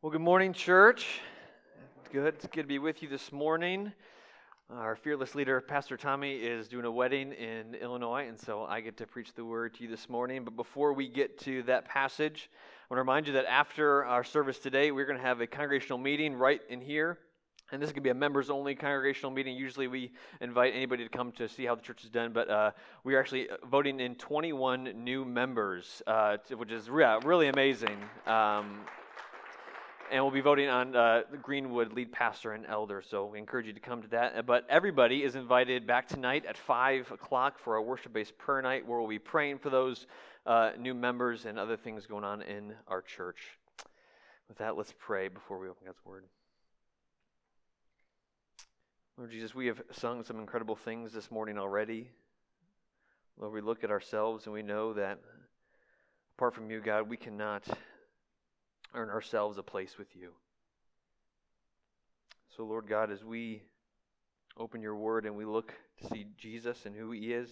Well, good morning, church. It's good. It's good to be with you this morning. Our fearless leader, Pastor Tommy, is doing a wedding in Illinois, and so I get to preach the word to you this morning. But before we get to that passage, I want to remind you that after our service today, we're going to have a congregational meeting right in here. And this to be a members only congregational meeting. Usually we invite anybody to come to see how the church is done, but uh, we are actually voting in 21 new members, uh, which is really amazing. Um, and we'll be voting on uh, Greenwood lead pastor and elder. So we encourage you to come to that. But everybody is invited back tonight at 5 o'clock for our worship based prayer night where we'll be praying for those uh, new members and other things going on in our church. With that, let's pray before we open God's Word. Lord Jesus, we have sung some incredible things this morning already. Lord, we look at ourselves and we know that apart from you, God, we cannot earn ourselves a place with you. So, Lord God, as we open your word and we look to see Jesus and who he is,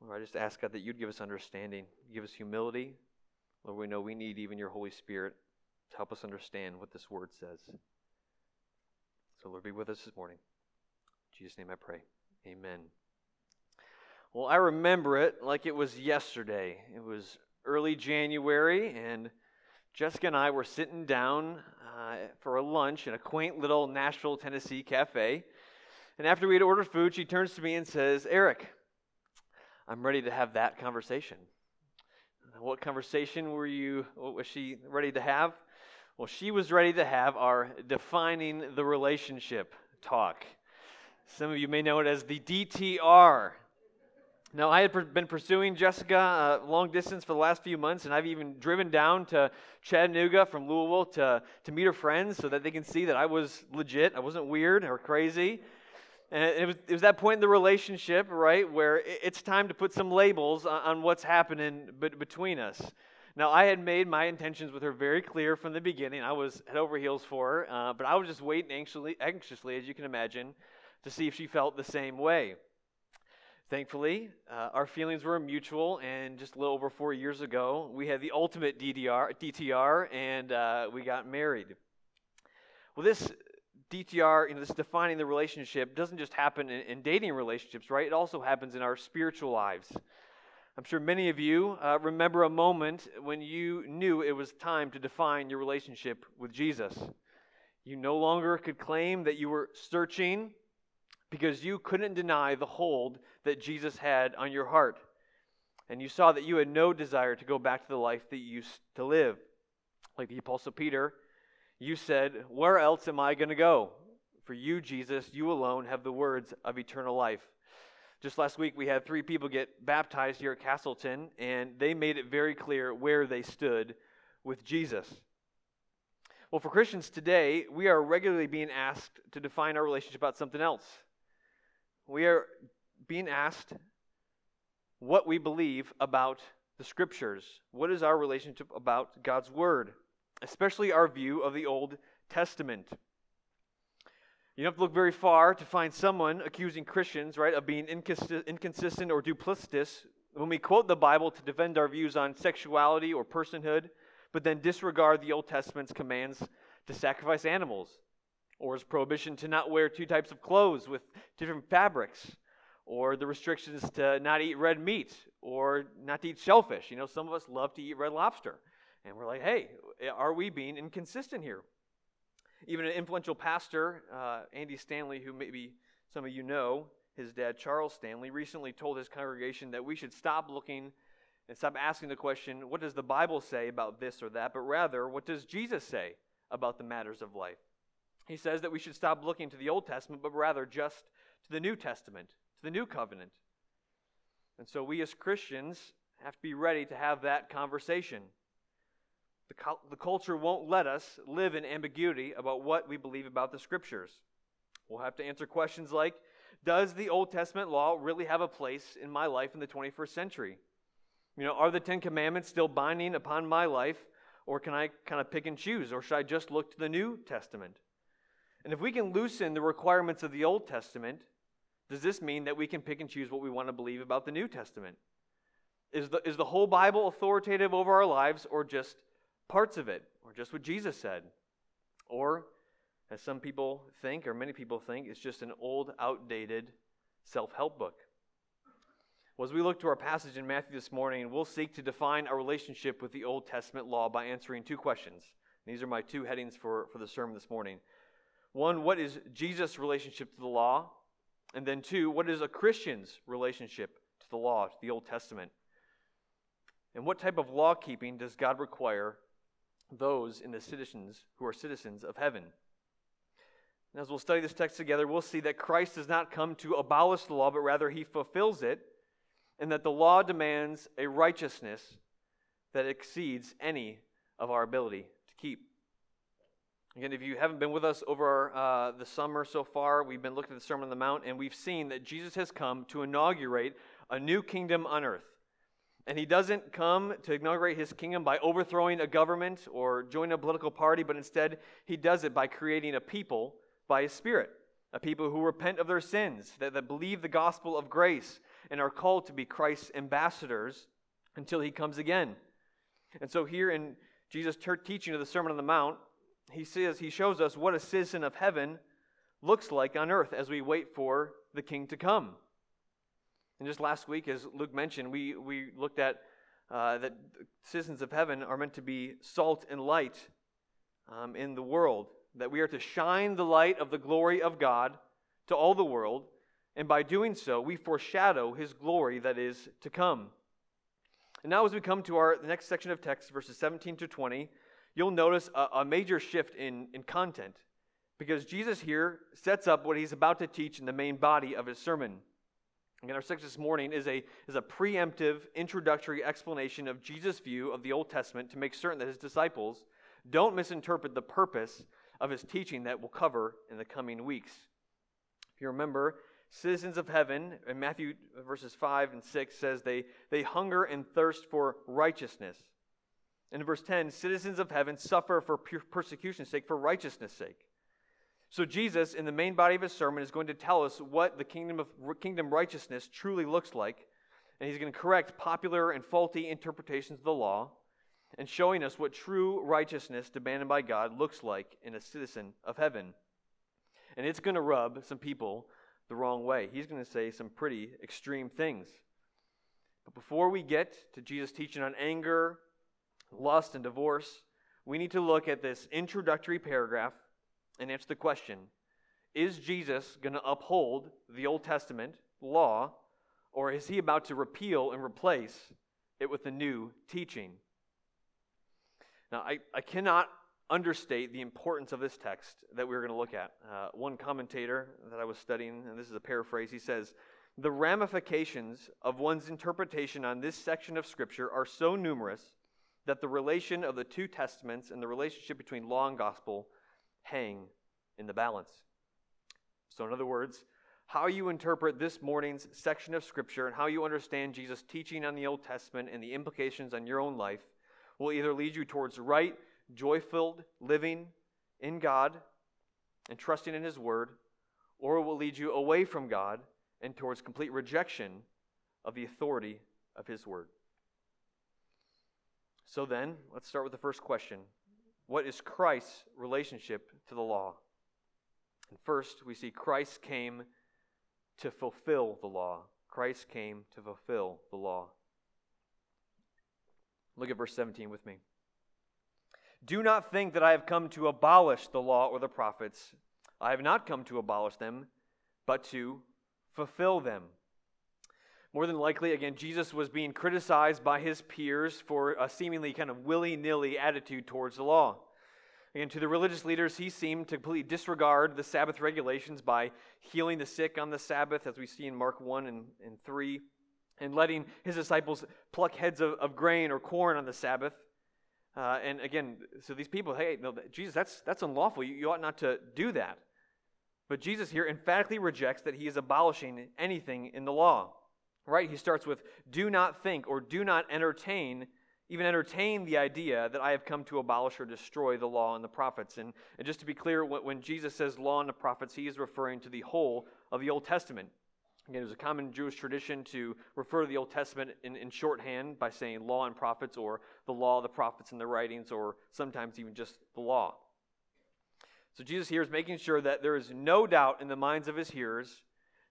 Lord, I just ask God that you'd give us understanding, give us humility. Lord, we know we need even your Holy Spirit to help us understand what this word says. So, Lord, be with us this morning. In Jesus' name I pray. Amen. Well, I remember it like it was yesterday. It was early January, and Jessica and I were sitting down uh, for a lunch in a quaint little Nashville, Tennessee cafe. And after we had ordered food, she turns to me and says, Eric, I'm ready to have that conversation. What conversation were you, what was she ready to have? Well, she was ready to have our defining the relationship talk. Some of you may know it as the DTR, now, I had been pursuing Jessica uh, long distance for the last few months, and I've even driven down to Chattanooga from Louisville to, to meet her friends so that they can see that I was legit. I wasn't weird or crazy. And it was, it was that point in the relationship, right, where it's time to put some labels on, on what's happening between us. Now, I had made my intentions with her very clear from the beginning. I was head over heels for her, uh, but I was just waiting anxiously, anxiously, as you can imagine, to see if she felt the same way. Thankfully, uh, our feelings were mutual, and just a little over four years ago, we had the ultimate DDR, DTR, and uh, we got married. Well, this DTR, you know, this defining the relationship, doesn't just happen in, in dating relationships, right? It also happens in our spiritual lives. I'm sure many of you uh, remember a moment when you knew it was time to define your relationship with Jesus. You no longer could claim that you were searching because you couldn't deny the hold that Jesus had on your heart. And you saw that you had no desire to go back to the life that you used to live. Like the Apostle Peter, you said, Where else am I going to go? For you, Jesus, you alone have the words of eternal life. Just last week, we had three people get baptized here at Castleton, and they made it very clear where they stood with Jesus. Well, for Christians today, we are regularly being asked to define our relationship about something else we are being asked what we believe about the scriptures. What is our relationship about God's word, especially our view of the Old Testament? You don't have to look very far to find someone accusing Christians, right, of being inconsistent or duplicitous when we quote the Bible to defend our views on sexuality or personhood, but then disregard the Old Testament's commands to sacrifice animals or his prohibition to not wear two types of clothes with different fabrics, or the restrictions to not eat red meat or not to eat shellfish. You know, some of us love to eat red lobster. And we're like, hey, are we being inconsistent here? Even an influential pastor, uh, Andy Stanley, who maybe some of you know, his dad, Charles Stanley, recently told his congregation that we should stop looking and stop asking the question, what does the Bible say about this or that, but rather, what does Jesus say about the matters of life? He says that we should stop looking to the Old Testament, but rather just to the New Testament, to the New Covenant. And so we as Christians have to be ready to have that conversation. The, the culture won't let us live in ambiguity about what we believe about the Scriptures. We'll have to answer questions like Does the Old Testament law really have a place in my life in the 21st century? You know, are the Ten Commandments still binding upon my life, or can I kind of pick and choose, or should I just look to the New Testament? And if we can loosen the requirements of the Old Testament, does this mean that we can pick and choose what we want to believe about the New Testament? Is the, is the whole Bible authoritative over our lives or just parts of it, or just what Jesus said. Or, as some people think, or many people think, it's just an old, outdated self help book. Well, as we look to our passage in Matthew this morning, we'll seek to define our relationship with the Old Testament law by answering two questions. These are my two headings for, for the sermon this morning. One, what is Jesus' relationship to the law? And then two, what is a Christian's relationship to the law, to the Old Testament? And what type of law keeping does God require those in the citizens who are citizens of heaven? And as we'll study this text together, we'll see that Christ does not come to abolish the law, but rather he fulfills it, and that the law demands a righteousness that exceeds any of our ability to keep. Again, if you haven't been with us over uh, the summer so far, we've been looking at the Sermon on the Mount, and we've seen that Jesus has come to inaugurate a new kingdom on earth. And he doesn't come to inaugurate his kingdom by overthrowing a government or joining a political party, but instead, he does it by creating a people by his Spirit, a people who repent of their sins, that, that believe the gospel of grace, and are called to be Christ's ambassadors until he comes again. And so, here in Jesus' teaching of the Sermon on the Mount, he says he shows us what a citizen of heaven looks like on earth as we wait for the king to come. And just last week, as Luke mentioned, we, we looked at uh, that citizens of heaven are meant to be salt and light um, in the world, that we are to shine the light of the glory of God to all the world, and by doing so, we foreshadow his glory that is to come. And now, as we come to our next section of text, verses 17 to 20, you'll notice a, a major shift in, in content because Jesus here sets up what he's about to teach in the main body of his sermon. Again, our section this morning is a, is a preemptive introductory explanation of Jesus' view of the Old Testament to make certain that his disciples don't misinterpret the purpose of his teaching that we'll cover in the coming weeks. If you remember, citizens of heaven, in Matthew verses 5 and 6 says they, they hunger and thirst for righteousness. In verse 10, citizens of heaven suffer for persecution's sake, for righteousness' sake. So Jesus, in the main body of his sermon, is going to tell us what the kingdom of kingdom righteousness truly looks like, and he's going to correct popular and faulty interpretations of the law, and showing us what true righteousness demanded by God looks like in a citizen of heaven. And it's going to rub some people the wrong way. He's going to say some pretty extreme things. But before we get to Jesus' teaching on anger, lust, and divorce, we need to look at this introductory paragraph and answer the question Is Jesus going to uphold the Old Testament law, or is he about to repeal and replace it with a new teaching? Now, I, I cannot understate the importance of this text that we're going to look at. Uh, one commentator that I was studying, and this is a paraphrase, he says, The ramifications of one's interpretation on this section of Scripture are so numerous that the relation of the two testaments and the relationship between law and gospel hang in the balance. So, in other words, how you interpret this morning's section of Scripture and how you understand Jesus' teaching on the Old Testament and the implications on your own life will either lead you towards right, joy filled living in God and trusting in His Word, or it will lead you away from God and towards complete rejection of the authority of His Word. So then, let's start with the first question What is Christ's relationship to the law? And first, we see Christ came to fulfill the law. Christ came to fulfill the law. Look at verse 17 with me. Do not think that I have come to abolish the law or the prophets. I have not come to abolish them, but to fulfill them. More than likely, again, Jesus was being criticized by his peers for a seemingly kind of willy nilly attitude towards the law. Again, to the religious leaders, he seemed to completely disregard the Sabbath regulations by healing the sick on the Sabbath, as we see in Mark 1 and, and 3, and letting his disciples pluck heads of, of grain or corn on the Sabbath. Uh, and again, so these people, hey, no, Jesus, that's, that's unlawful. You, you ought not to do that. But Jesus here emphatically rejects that he is abolishing anything in the law right? He starts with, do not think or do not entertain, even entertain the idea that I have come to abolish or destroy the law and the prophets. And, and just to be clear, when, Jesus says law and the prophets, he is referring to the whole of the Old Testament. Again, it was a common Jewish tradition to refer to the Old Testament in, in shorthand by saying law and prophets, or the law, the prophets, and the writings, or sometimes even just the law. So Jesus here is making sure that there is no doubt in the minds of his hearers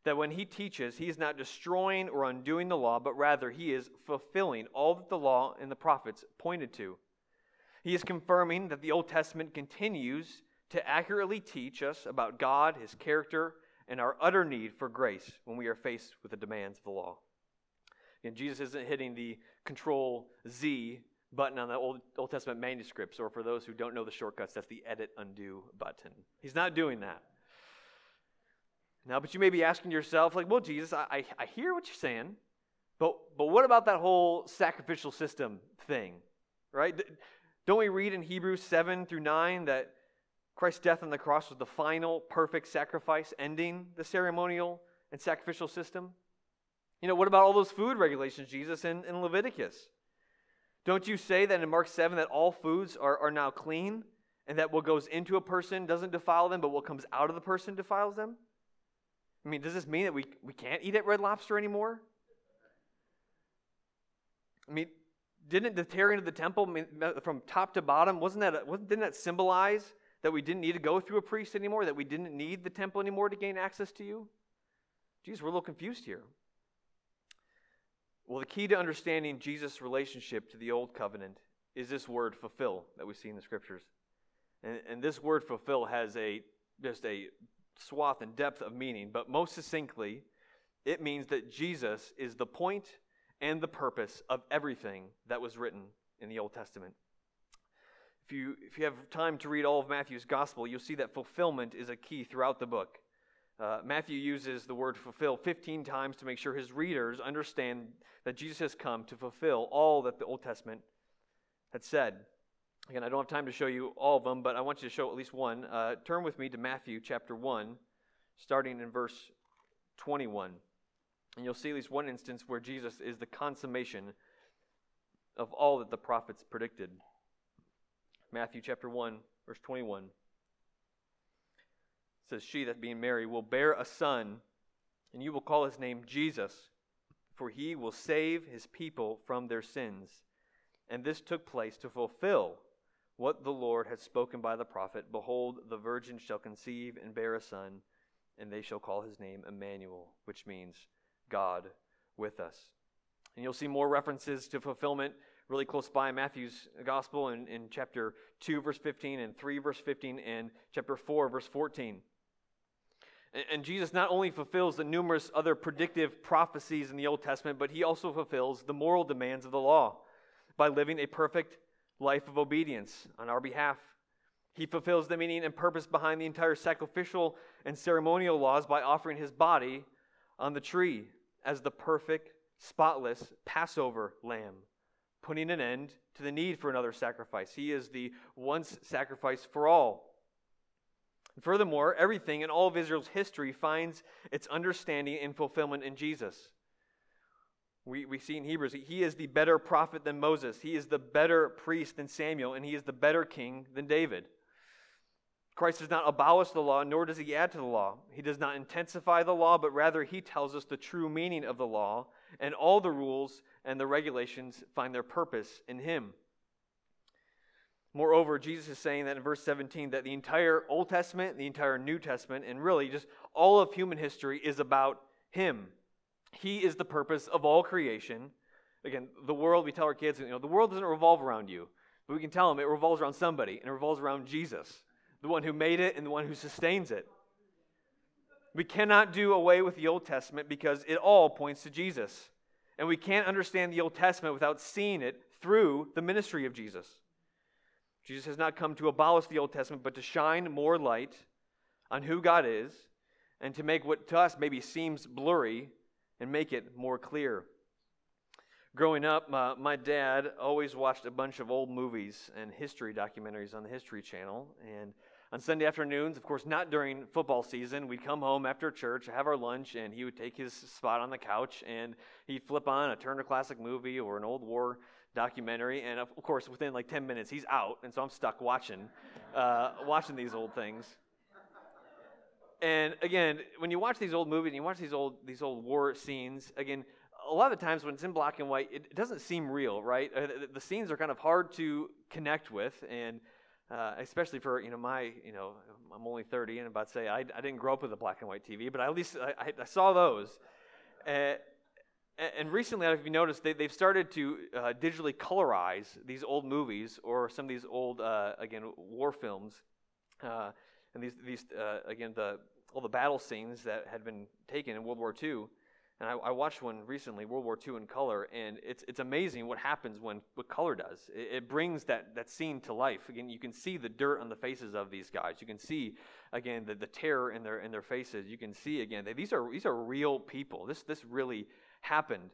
that when he teaches, he is not destroying or undoing the law, but rather he is fulfilling all that the law and the prophets pointed to. He is confirming that the Old Testament continues to accurately teach us about God, his character, and our utter need for grace when we are faced with the demands of the law. And Jesus isn't hitting the Control Z button on the Old, Old Testament manuscripts, or for those who don't know the shortcuts, that's the edit undo button. He's not doing that. Now, but you may be asking yourself, like, well, Jesus, I, I, I hear what you're saying, but, but what about that whole sacrificial system thing, right? Don't we read in Hebrews 7 through 9 that Christ's death on the cross was the final perfect sacrifice, ending the ceremonial and sacrificial system? You know, what about all those food regulations, Jesus, in, in Leviticus? Don't you say that in Mark 7 that all foods are, are now clean and that what goes into a person doesn't defile them, but what comes out of the person defiles them? I mean, does this mean that we, we can't eat at Red Lobster anymore? I mean, didn't the tearing of the temple uh, from top to bottom, wasn't that, wasn't, didn't that symbolize that we didn't need to go through a priest anymore, that we didn't need the temple anymore to gain access to you? Geez, we're a little confused here. Well, the key to understanding Jesus' relationship to the old covenant is this word fulfill that we see in the scriptures. And, and this word fulfill has a just a swath and depth of meaning, but most succinctly, it means that Jesus is the point and the purpose of everything that was written in the Old Testament. If you, if you have time to read all of Matthew's gospel, you'll see that fulfillment is a key throughout the book. Uh, Matthew uses the word fulfill 15 times to make sure his readers understand that Jesus has come to fulfill all that the Old Testament had said. Again, I don't have time to show you all of them, but I want you to show at least one. Uh, turn with me to Matthew chapter 1, starting in verse 21. And you'll see at least one instance where Jesus is the consummation of all that the prophets predicted. Matthew chapter 1, verse 21 says, She that being Mary will bear a son, and you will call his name Jesus, for he will save his people from their sins. And this took place to fulfill what the Lord had spoken by the prophet Behold, the virgin shall conceive and bear a son, and they shall call his name Emmanuel, which means God with us. And you'll see more references to fulfillment really close by Matthew's gospel in, in chapter 2, verse 15, and 3, verse 15, and chapter 4, verse 14. And, and Jesus not only fulfills the numerous other predictive prophecies in the Old Testament, but he also fulfills the moral demands of the law by living a perfect life of obedience on our behalf. He fulfills the meaning and purpose behind the entire sacrificial and ceremonial laws by offering his body on the tree as the perfect, spotless Passover lamb putting an end to the need for another sacrifice. He is the once sacrifice for all. And furthermore, everything in all of Israel's history finds its understanding and fulfillment in Jesus. We, we see in Hebrews, he is the better prophet than Moses. He is the better priest than Samuel, and he is the better king than David. Christ does not abolish the law, nor does he add to the law. He does not intensify the law, but rather he tells us the true meaning of the law, and all the rules and the regulations find their purpose in him. Moreover, Jesus is saying that in verse 17 that the entire Old Testament, the entire New Testament, and really just all of human history is about him. He is the purpose of all creation. Again, the world, we tell our kids, you know, the world doesn't revolve around you. But we can tell them it revolves around somebody, and it revolves around Jesus, the one who made it and the one who sustains it. We cannot do away with the Old Testament because it all points to Jesus. And we can't understand the Old Testament without seeing it through the ministry of Jesus. Jesus has not come to abolish the Old Testament, but to shine more light on who God is and to make what to us maybe seems blurry and make it more clear. Growing up, uh, my dad always watched a bunch of old movies and history documentaries on the History Channel. And on Sunday afternoons, of course, not during football season, we'd come home after church, have our lunch, and he would take his spot on the couch and he'd flip on a Turner Classic movie or an old war documentary. And of course, within like 10 minutes, he's out. And so I'm stuck watching, uh, watching these old things. And again, when you watch these old movies and you watch these old these old war scenes, again, a lot of times when it's in black and white, it, doesn't seem real, right? Uh, the, scenes are kind of hard to connect with, and uh, especially for you know my you know I'm only 30 and about to say I, I didn't grow up with a black and white TV, but at least I, I saw those. Uh, and recently, if you noticed, they, they've started to uh, digitally colorize these old movies or some of these old, uh, again, war films. And these, these uh, again, the, all the battle scenes that had been taken in World War II. And I, I, watched one recently, World War II in color, and it's, it's amazing what happens when what color does. It, it, brings that, that scene to life. Again, you can see the dirt on the faces of these guys. You can see, again, the, the terror in their, in their faces. You can see, again, they, these, are, these are real people. This, this really happened.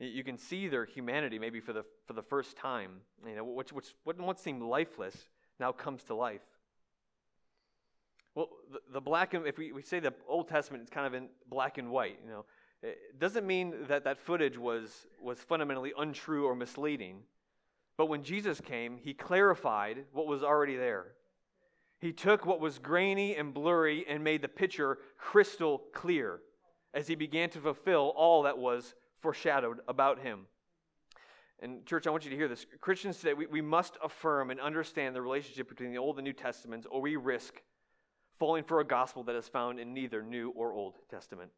You can see their humanity maybe for the, for the first time. You know, which, which, what once seemed lifeless now comes to life. Well, the, the black and if we, we say the Old Testament is kind of in black and white, you know, it doesn't mean that that footage was, was fundamentally untrue or misleading. But when Jesus came, he clarified what was already there. He took what was grainy and blurry and made the picture crystal clear as he began to fulfill all that was foreshadowed about him. And, church, I want you to hear this. Christians today, we, we must affirm and understand the relationship between the Old and New Testaments, or we risk falling for a gospel that is found in neither New or Old Testament.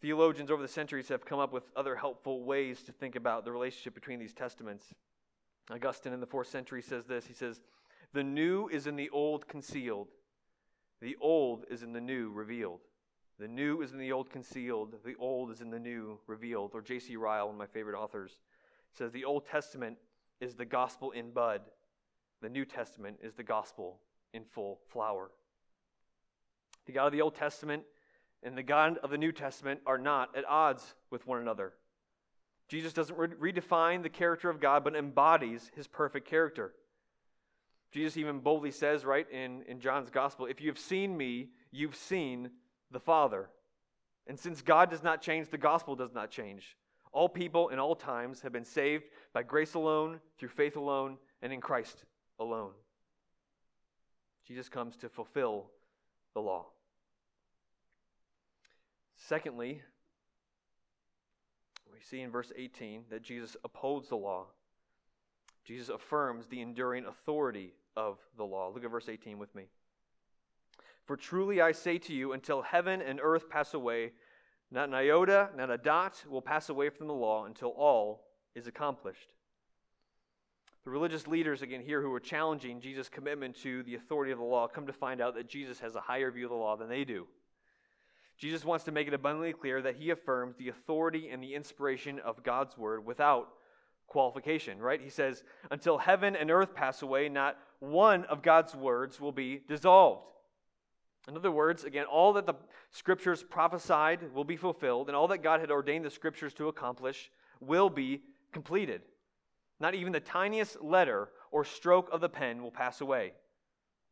Theologians over the centuries have come up with other helpful ways to think about the relationship between these testaments. Augustine in the fourth century says this He says, The new is in the old concealed, the old is in the new revealed. The new is in the old concealed, the old is in the new revealed. Or J.C. Ryle, one of my favorite authors, says the Old Testament is the gospel in bud, the New Testament is the gospel in full flower. The God of the Old Testament and the God of the New Testament are not at odds with one another. Jesus doesn't re- redefine the character of God, but embodies his perfect character. Jesus even boldly says, right, in, in John's gospel, if you've seen me, you've seen the Father. And since God does not change, the gospel does not change. All people in all times have been saved by grace alone, through faith alone, and in Christ alone. Jesus comes to fulfill the law. Secondly, we see in verse 18 that Jesus upholds the law. Jesus affirms the enduring authority of the law. Look at verse 18 with me. For truly I say to you, until heaven and earth pass away, not an iota, not a dot will pass away from the law until all is accomplished. The religious leaders, again, here who are challenging Jesus' commitment to the authority of the law, come to find out that Jesus has a higher view of the law than they do. Jesus wants to make it abundantly clear that he affirms the authority and the inspiration of God's word without qualification, right? He says, Until heaven and earth pass away, not one of God's words will be dissolved. In other words, again, all that the scriptures prophesied will be fulfilled, and all that God had ordained the scriptures to accomplish will be completed. Not even the tiniest letter or stroke of the pen will pass away.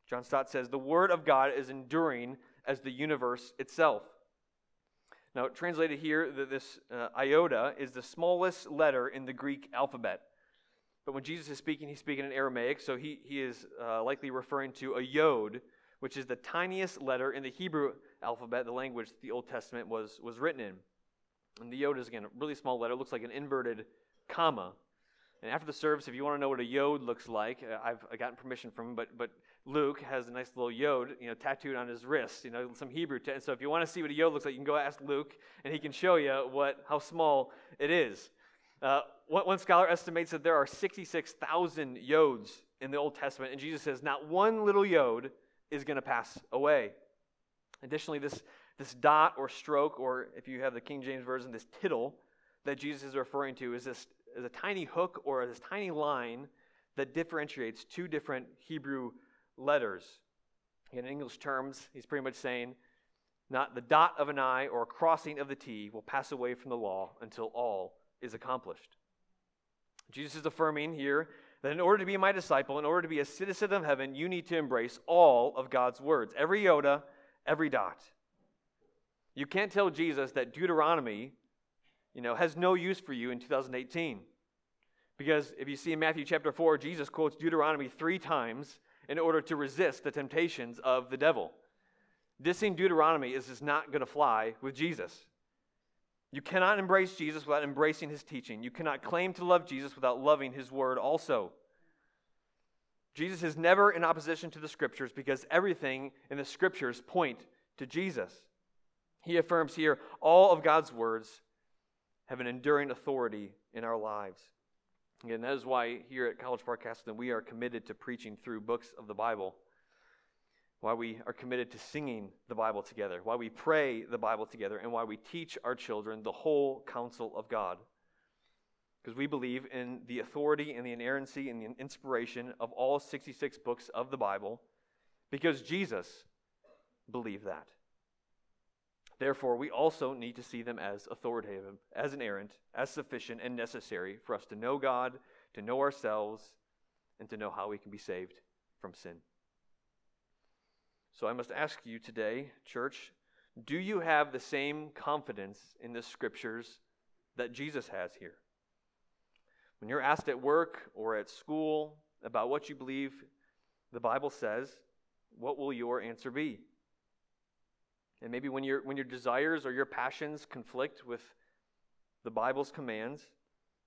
John Stott says, The word of God is enduring as the universe itself. Now, translated here, that this uh, iota is the smallest letter in the Greek alphabet. But when Jesus is speaking, he's speaking in Aramaic, so he, he is uh, likely referring to a yod, which is the tiniest letter in the Hebrew alphabet, the language the Old Testament was, was written in. And the yod is, again, a really small letter. It looks like an inverted comma. And after the service, if you want to know what a yod looks like, uh, I've, gotten permission from him, but, but Luke has a nice little yod, you know, tattooed on his wrist, you know, some Hebrew. T- so if you want to see what a yod looks like, you can go ask Luke, and he can show you what how small it is. Uh, one, one scholar estimates that there are 66,000 yods in the Old Testament, and Jesus says not one little yod is going to pass away. Additionally, this, this dot or stroke, or if you have the King James Version, this tittle that Jesus is referring to is this is a tiny hook or this tiny line that differentiates two different Hebrew letters. In English terms, he's pretty much saying, not the dot of an I or a crossing of the T will pass away from the law until all is accomplished. Jesus is affirming here that in order to be my disciple, in order to be a citizen of heaven, you need to embrace all of God's words, every iota, every dot. You can't tell Jesus that Deuteronomy you know, has no use for you in 2018. Because if you see in Matthew chapter 4, Jesus quotes Deuteronomy three times, in order to resist the temptations of the devil. Dissing Deuteronomy is just not going to fly with Jesus. You cannot embrace Jesus without embracing his teaching. You cannot claim to love Jesus without loving his word also. Jesus is never in opposition to the scriptures because everything in the scriptures point to Jesus. He affirms here all of God's words have an enduring authority in our lives. Again, that is why here at College Park Castleton we are committed to preaching through books of the Bible why we are committed to singing the Bible together, why we pray the Bible together, and why we teach our children the whole counsel of God. Because we believe in the authority and the inerrancy and the inspiration of all 66 books of the Bible, because Jesus believed that. Therefore, we also need to see them as authoritative, as inerrant, as sufficient, and necessary for us to know God, to know ourselves, and to know how we can be saved from sin. So I must ask you today, church, do you have the same confidence in the scriptures that Jesus has here? When you're asked at work or at school about what you believe the Bible says, what will your answer be? And maybe when, your when your desires or your passions conflict with the Bible's commands,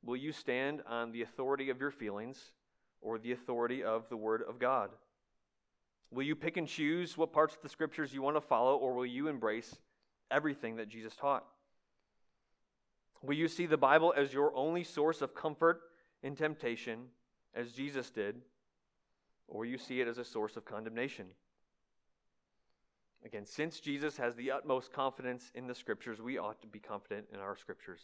will you stand on the authority of your feelings or the authority of the Word of God? Will you pick and choose what parts of the scriptures you want to follow, or will you embrace everything that Jesus taught? Will you see the Bible as your only source of comfort in temptation, as Jesus did, or you see it as a source of condemnation? Again, since Jesus has the utmost confidence in the scriptures, we ought to be confident in our scriptures.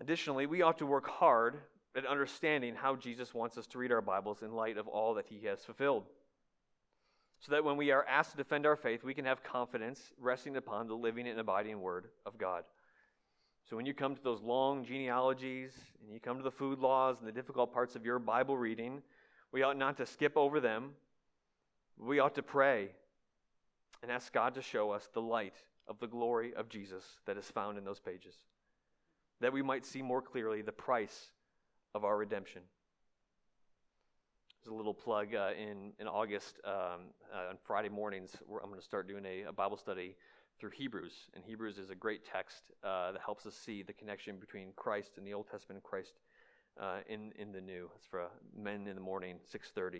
Additionally, we ought to work hard at understanding how Jesus wants us to read our Bibles in light of all that he has fulfilled. So that when we are asked to defend our faith, we can have confidence resting upon the living and abiding Word of God. So when you come to those long genealogies and you come to the food laws and the difficult parts of your Bible reading, we ought not to skip over them. We ought to pray and ask God to show us the light of the glory of Jesus that is found in those pages, that we might see more clearly the price of our redemption. There's a little plug uh, in, in August um, uh, on Friday mornings. I'm going to start doing a, a, Bible study through Hebrews. And Hebrews is a great text uh, that helps us see the connection between Christ in the Old Testament and Christ uh, in, in the New. It's for men in the morning, 6.30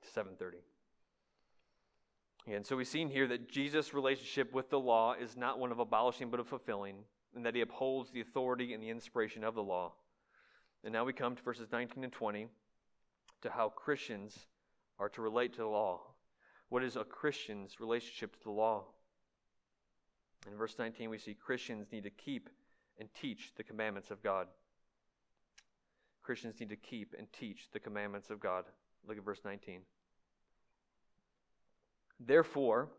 to 7.30. And so we've seen here that Jesus' relationship with the law is not one of abolishing but of fulfilling, and that he upholds the authority and the inspiration of the law. And now we come to verses 19 and 20 to how Christians are to relate to the law. What is a Christian's relationship to the law? In verse 19, we see Christians need to keep and teach the commandments of God. Christians need to keep and teach the commandments of God. Look at verse 19. Therefore,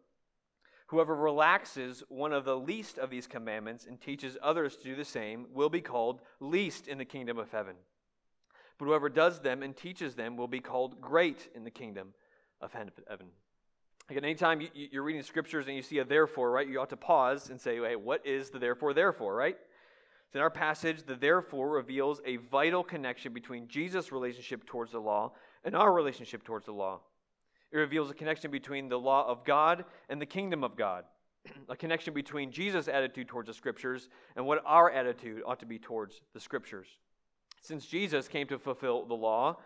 Whoever relaxes one of the least of these commandments and teaches others to do the same will be called least in the kingdom of heaven. But whoever does them and teaches them will be called great in the kingdom of heaven. Again, anytime you're reading scriptures and you see a therefore, right, you ought to pause and say, hey, what is the therefore, therefore, right? So in our passage, the therefore reveals a vital connection between Jesus' relationship towards the law and our relationship towards the law. It reveals a connection between the law of God and the kingdom of God, a connection between Jesus' attitude towards the scriptures and what our attitude ought to be towards the scriptures. Since Jesus came to fulfill the law,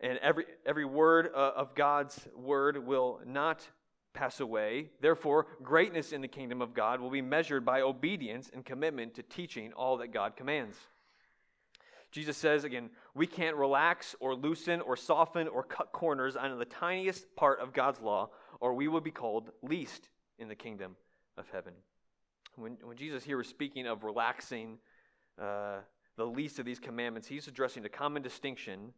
and every, every word uh, of God's word will not pass away. Therefore, greatness in the kingdom of God will be measured by obedience and commitment to teaching all that God commands. Jesus says again, we can't relax or loosen or soften or cut corners on the tiniest part of God's law, or we will be called least in the kingdom of heaven. When, when Jesus here is speaking of relaxing uh, the least of these commandments, he's addressing a common distinction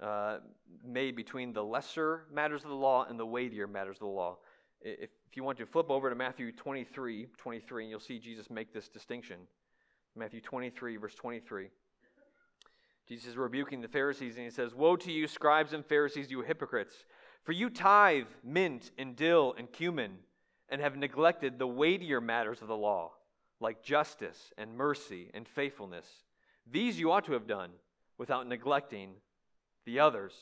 uh, made between the lesser matters of the law and the weightier matters of the law. If, if you want to flip over to Matthew 23, 23, and you'll see Jesus make this distinction. Matthew 23, verse 23. Jesus is rebuking the Pharisees and he says, Woe to you, scribes and Pharisees, you hypocrites! For you tithe mint and dill and cumin and have neglected the weightier matters of the law, like justice and mercy and faithfulness. These you ought to have done without neglecting the others.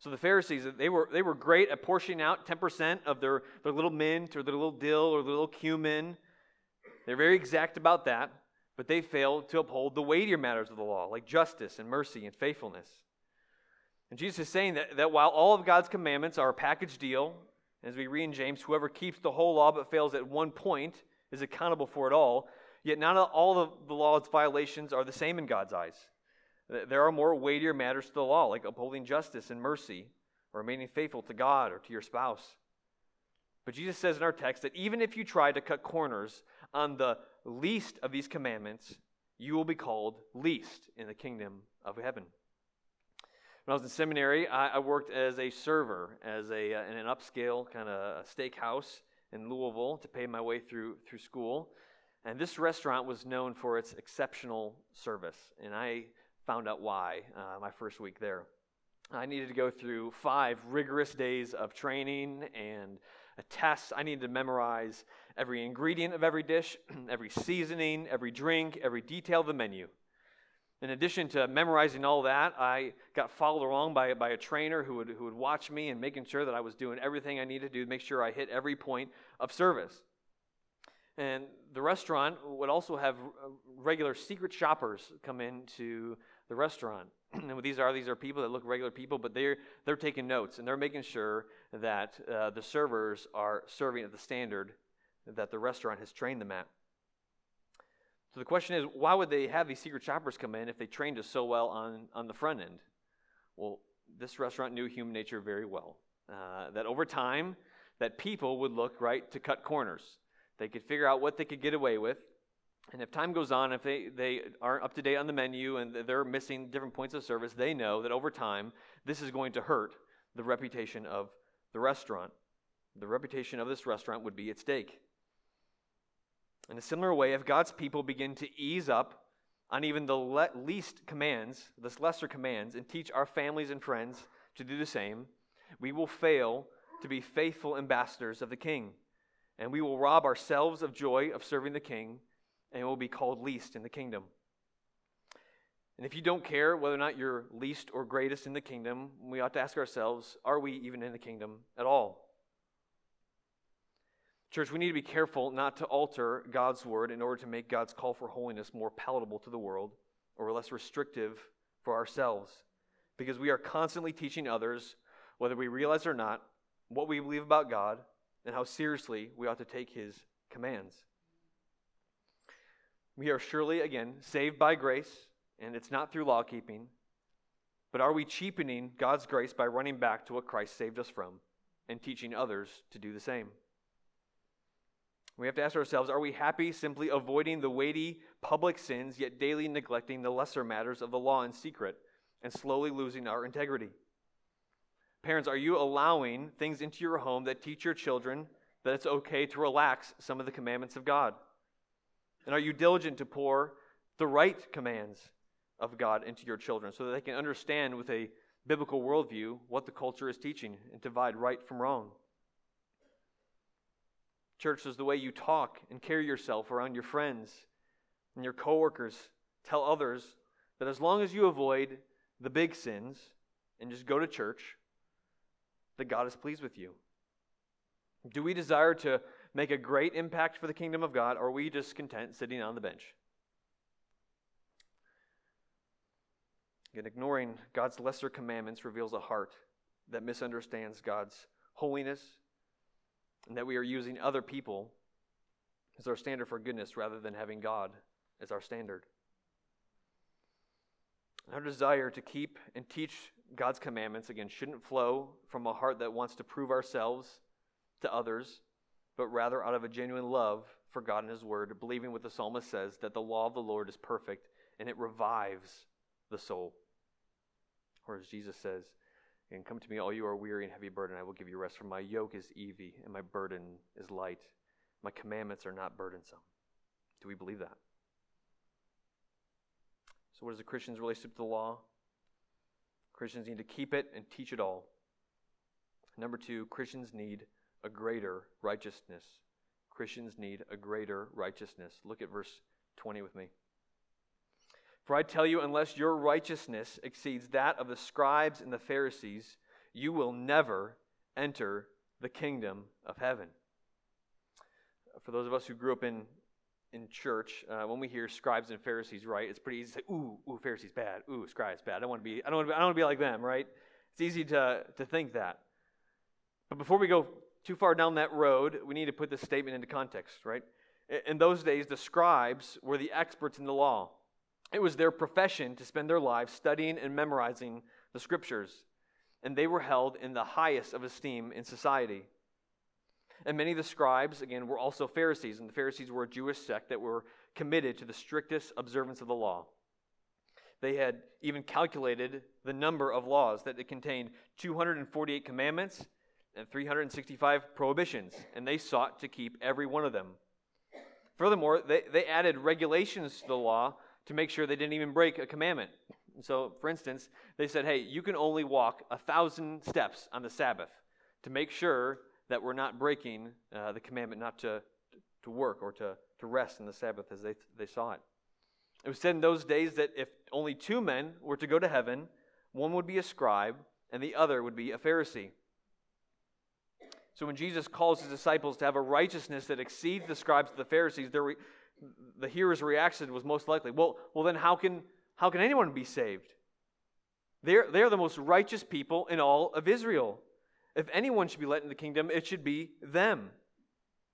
So the Pharisees, they were, they were great at portioning out 10% of their, their little mint or their little dill or their little cumin. They're very exact about that, but they failed to uphold the weightier matters of the law, like justice and mercy and faithfulness. And Jesus is saying that, that while all of God's commandments are a package deal, as we read in James, whoever keeps the whole law but fails at one point is accountable for it all, yet not all of the law's violations are the same in God's eyes. There are more weightier matters to the law, like upholding justice and mercy, or remaining faithful to God or to your spouse. But Jesus says in our text that even if you try to cut corners on the least of these commandments, you will be called least in the kingdom of heaven. When I was in seminary, I, I worked as a server as a, uh, in an upscale kind of steakhouse in Louisville to pay my way through, through school. And this restaurant was known for its exceptional service. And I found out why uh, my first week there. I needed to go through five rigorous days of training and a test. I needed to memorize every ingredient of every dish, every seasoning, every drink, every detail of the menu. In addition to memorizing all that, I got followed along by, by a trainer who would, who would watch me and making sure that I was doing everything I needed to do to make sure I hit every point of service. And the restaurant would also have uh, regular secret shoppers come into the restaurant. and these are, these are people that look regular people, but they're, they're taking notes and they're making sure that uh, the servers are serving at the standard that the restaurant has trained them at. So the question is, why would they have these secret shoppers come in if they trained us so well on, on the front end? Well, this restaurant knew human nature very well. Uh, that over time, that people would look right to cut corners. They could figure out what they could get away with, and if time goes on, if they, they aren't up to date on the menu and they're missing different points of service, they know that over time, this is going to hurt the reputation of the restaurant. The reputation of this restaurant would be at stake. In a similar way, if God's people begin to ease up on even the le- least commands, the lesser commands, and teach our families and friends to do the same, we will fail to be faithful ambassadors of the King. And we will rob ourselves of joy of serving the King and will be called least in the kingdom. And if you don't care whether or not you're least or greatest in the kingdom, we ought to ask ourselves are we even in the kingdom at all? Church, we need to be careful not to alter God's word in order to make God's call for holiness more palatable to the world or less restrictive for ourselves. Because we are constantly teaching others, whether we realize or not, what we believe about God and how seriously we ought to take his commands. We are surely, again, saved by grace, and it's not through law keeping. But are we cheapening God's grace by running back to what Christ saved us from and teaching others to do the same? We have to ask ourselves are we happy simply avoiding the weighty public sins, yet daily neglecting the lesser matters of the law in secret and slowly losing our integrity? Parents, are you allowing things into your home that teach your children that it's okay to relax some of the commandments of God? And are you diligent to pour the right commands of God into your children so that they can understand with a biblical worldview what the culture is teaching and divide right from wrong? Church is the way you talk and carry yourself around your friends and your coworkers. Tell others that as long as you avoid the big sins and just go to church, that God is pleased with you. Do we desire to make a great impact for the kingdom of God, or are we just content sitting on the bench? Again, ignoring God's lesser commandments reveals a heart that misunderstands God's holiness and that we are using other people as our standard for goodness rather than having God as our standard. Our desire to keep and teach God's commandments, again, shouldn't flow from a heart that wants to prove ourselves to others but rather out of a genuine love for God and His Word, believing what the psalmist says that the law of the Lord is perfect and it revives the soul. Or as Jesus says, and come to me, all you are weary and heavy burden, I will give you rest. For my yoke is easy and my burden is light. My commandments are not burdensome. Do we believe that? So, what is a Christian's relationship to the law? Christians need to keep it and teach it all. Number two, Christians need a greater righteousness. Christians need a greater righteousness. Look at verse 20 with me. For I tell you, unless your righteousness exceeds that of the scribes and the Pharisees, you will never enter the kingdom of heaven. For those of us who grew up in, in church, uh, when we hear scribes and Pharisees, right, it's pretty easy to say, ooh, ooh, Pharisees bad, ooh, scribes bad. I don't want to be, I don't want to be, I don't want to be like them, right? It's easy to, to think that. But before we go too far down that road, we need to put this statement into context, right? In those days, the scribes were the experts in the law. It was their profession to spend their lives studying and memorizing the scriptures, and they were held in the highest of esteem in society. And many of the scribes, again, were also Pharisees, and the Pharisees were a Jewish sect that were committed to the strictest observance of the law. They had even calculated the number of laws that it contained 248 commandments and 365 prohibitions, and they sought to keep every one of them. Furthermore, they, they added regulations to the law to make sure they didn't even break a commandment. So, for instance, they said, hey, you can only walk a thousand steps on the Sabbath to make sure that we're not breaking uh, the commandment not to, to work or to, to rest in the Sabbath as they, they saw it. It was said in those days that if only two men were to go to heaven, one would be a scribe and the other would be a Pharisee. So when Jesus calls his disciples to have a righteousness that exceeds the scribes and the Pharisees, their, the hearer's reaction was most likely, well, well then how can, how can anyone be saved? They're, they're the most righteous people in all of Israel. If anyone should be let into the kingdom, it should be them.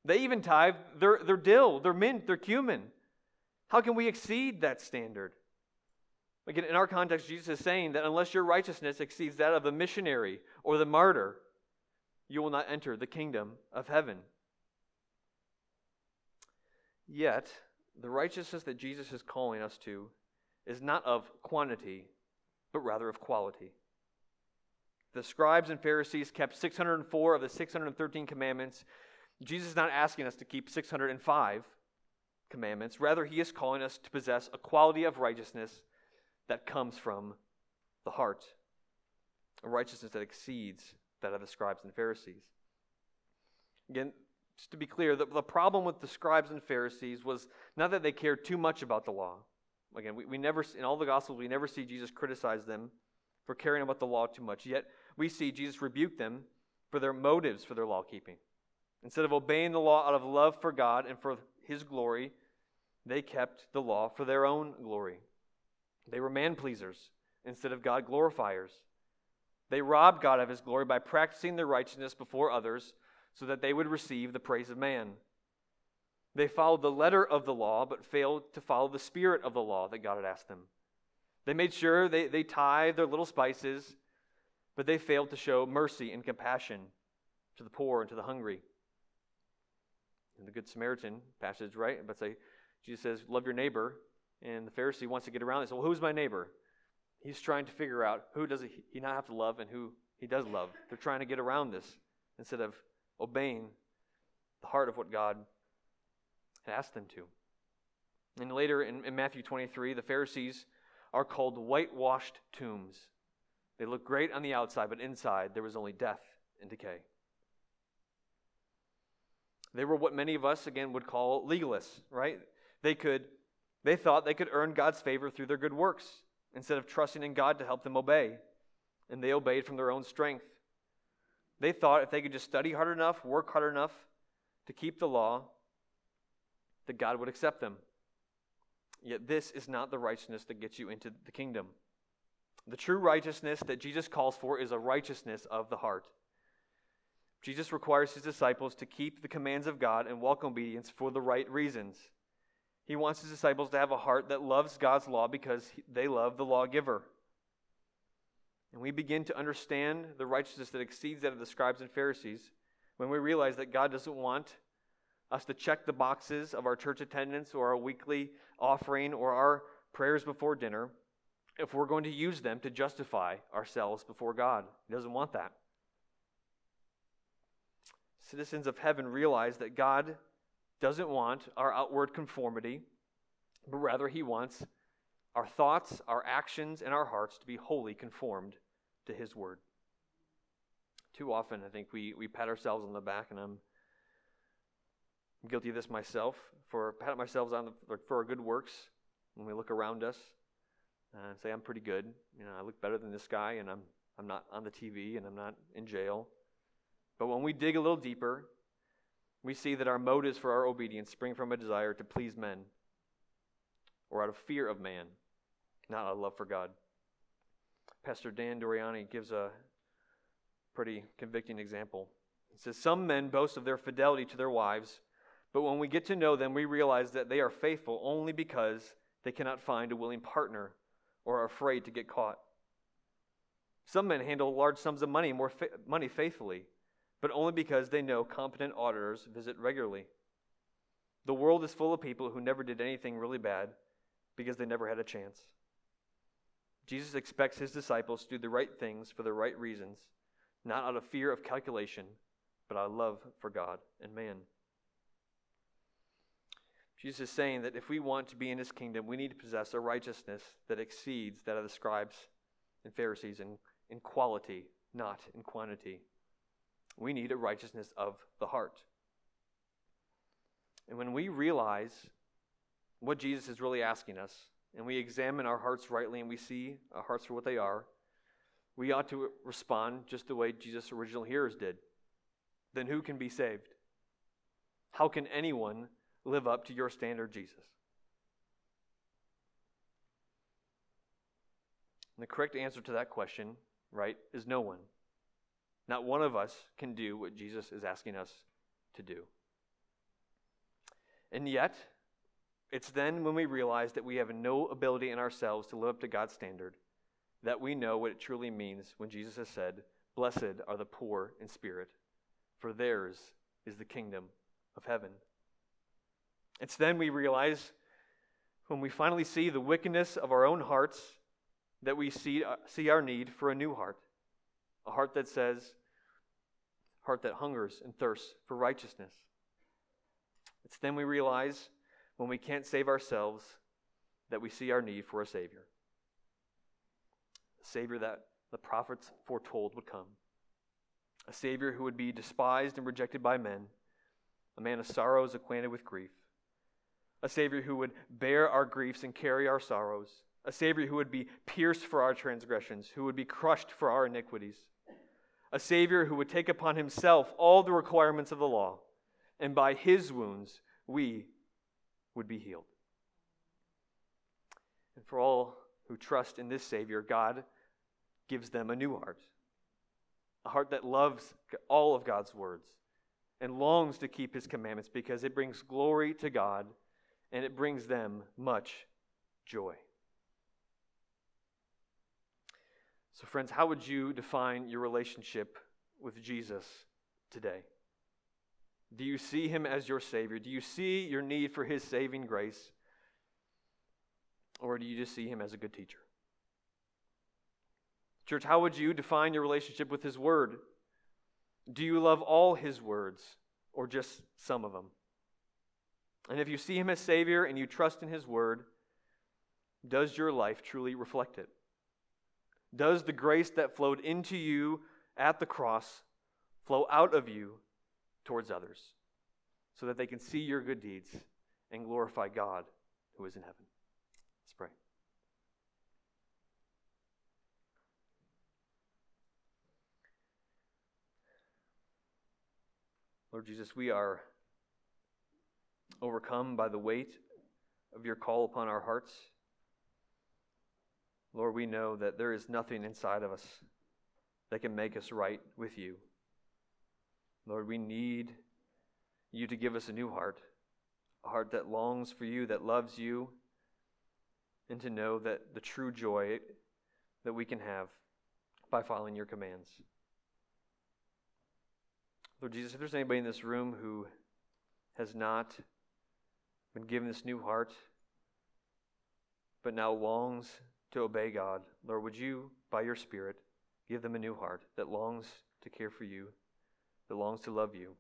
They even tithe their, their dill, their mint, their cumin. How can we exceed that standard? Again, in our context, Jesus is saying that unless your righteousness exceeds that of the missionary or the martyr, you will not enter the kingdom of heaven. Yet, the righteousness that Jesus is calling us to is not of quantity, but rather of quality. The scribes and Pharisees kept 604 of the 613 commandments. Jesus is not asking us to keep 605 commandments. Rather, he is calling us to possess a quality of righteousness that comes from the heart, a righteousness that exceeds that of the scribes and Pharisees. Again, just to be clear, the, the problem with the scribes and Pharisees was not that they cared too much about the law. Again, we, we never, in all the Gospels, we never see Jesus criticize them for caring about the law too much. Yet, we see Jesus rebuke them for their motives for their law keeping. Instead of obeying the law out of love for God and for his glory, they kept the law for their own glory. They were man pleasers instead of God glorifiers. They robbed God of his glory by practicing their righteousness before others so that they would receive the praise of man. They followed the letter of the law, but failed to follow the spirit of the law that God had asked them. They made sure they, they tithed their little spices, but they failed to show mercy and compassion to the poor and to the hungry. In the Good Samaritan passage, right? But say, Jesus says, Love your neighbor. And the Pharisee wants to get around. Says, Well, who's my neighbor? He's trying to figure out who does he not have to love and who he does love. They're trying to get around this instead of obeying the heart of what God had asked them to. And later in, in Matthew 23, the Pharisees are called whitewashed tombs. They look great on the outside, but inside there was only death and decay. They were what many of us, again, would call legalists, right? They could, they thought they could earn God's favor through their good works instead of trusting in God to help them obey. And they obeyed from their own strength. They thought if they could just study hard enough, work hard enough to keep the law, that God would accept them. Yet this is not the righteousness that gets you into the kingdom. The true righteousness that Jesus calls for is a righteousness of the heart. Jesus requires his disciples to keep the commands of God and walk obedience for the right reasons. He wants his disciples to have a heart that loves God's law because they love the lawgiver. And we begin to understand the righteousness that exceeds that of the scribes and Pharisees when we realize that God doesn't want us to check the boxes of our church attendance or our weekly offering or our prayers before dinner if we're going to use them to justify ourselves before God. He doesn't want that. Citizens of heaven realize that God doesn't want our outward conformity, but rather He wants our thoughts, our actions, and our hearts to be wholly conformed to His Word. Too often, I think we, we pat ourselves on the back, and I'm guilty of this myself, for pat ourselves on the, for our good works when we look around us. uh, and say, I'm pretty good. You know, I look better than this guy, and I'm, I'm not on the TV, and I'm not in jail. But when we dig a little deeper, we see that our motives for our obedience spring from a desire to please men or out of fear of man, not out of love for God. Pastor Dan Doriani gives a pretty convicting example. He says, Some men boast of their fidelity to their wives, but when we get to know them, we realize that they are faithful only because they cannot find a willing partner or are afraid to get caught. Some men handle large sums of money more fa- money faithfully, but only because they know competent auditors visit regularly. The world is full of people who never did anything really bad because they never had a chance. Jesus expects his disciples to do the right things for the right reasons, not out of fear of calculation, but out of love for God and man. Jesus is saying that if we want to be in his kingdom, we need to possess a righteousness that exceeds that of the scribes and Pharisees in, in quality, not in quantity. We need a righteousness of the heart. And when we realize what Jesus is really asking us, and we examine our hearts rightly and we see our hearts for what they are, we ought to respond just the way Jesus' original hearers did. Then who can be saved? How can anyone live up to your standard, Jesus? And the correct answer to that question, right, is no one. Not one of us can do what Jesus is asking us to do. And yet, it's then when we realize that we have no ability in ourselves to live up to God's standard that we know what it truly means when Jesus has said, Blessed are the poor in spirit, for theirs is the kingdom of heaven. It's then we realize, when we finally see the wickedness of our own hearts, that we see, uh, see our need for a new heart. A heart that says, heart that hungers and thirsts for righteousness. It's then we realize when we can't save ourselves that we see our need for a Savior. A Savior that the prophets foretold would come. A Savior who would be despised and rejected by men. A man of sorrows, acquainted with grief. A Savior who would bear our griefs and carry our sorrows. A Savior who would be pierced for our transgressions, who would be crushed for our iniquities. A Savior who would take upon himself all the requirements of the law, and by his wounds we would be healed. And for all who trust in this Savior, God gives them a new heart, a heart that loves all of God's words and longs to keep His commandments because it brings glory to God and it brings them much joy. So, friends, how would you define your relationship with Jesus today? Do you see him as your Savior? Do you see your need for his saving grace? Or do you just see him as a good teacher? Church, how would you define your relationship with his word? Do you love all his words or just some of them? And if you see him as Savior and you trust in his word, does your life truly reflect it? Does the grace that flowed into you at the cross flow out of you towards others so that they can see your good deeds and glorify God who is in heaven. Let's pray. Lord Jesus, we are overcome by the weight of your call upon our hearts. Lord, we know that there is nothing inside of us that can make us right with you. Lord, we need you to give us a new heart, a heart that longs for you, that loves you, and to know that the true joy that we can have by following your commands. Lord Jesus, if there's anybody in this room who has not been given this new heart, but now longs to obey God, Lord, would you, by your Spirit, give them a new heart that longs to care for you? that longs to love you.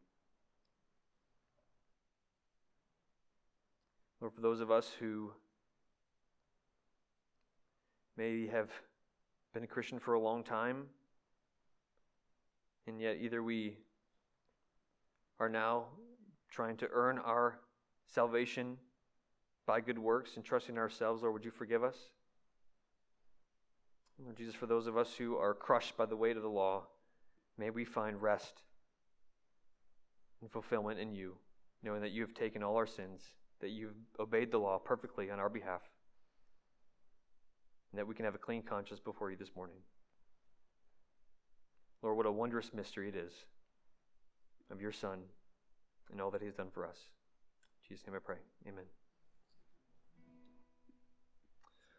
Lord, for those of us who maybe have been a Christian for a long time, and yet either we are now trying to earn our salvation by good works and trusting ourselves, Lord, would you forgive us? Lord Jesus, for those of us who are crushed by the weight of the law, may we find rest and fulfillment in you, knowing that you have taken all our sins, that you've obeyed the law perfectly on our behalf, and that we can have a clean conscience before you this morning. Lord, what a wondrous mystery it is of your Son and all that He's done for us. In Jesus' name I pray. Amen.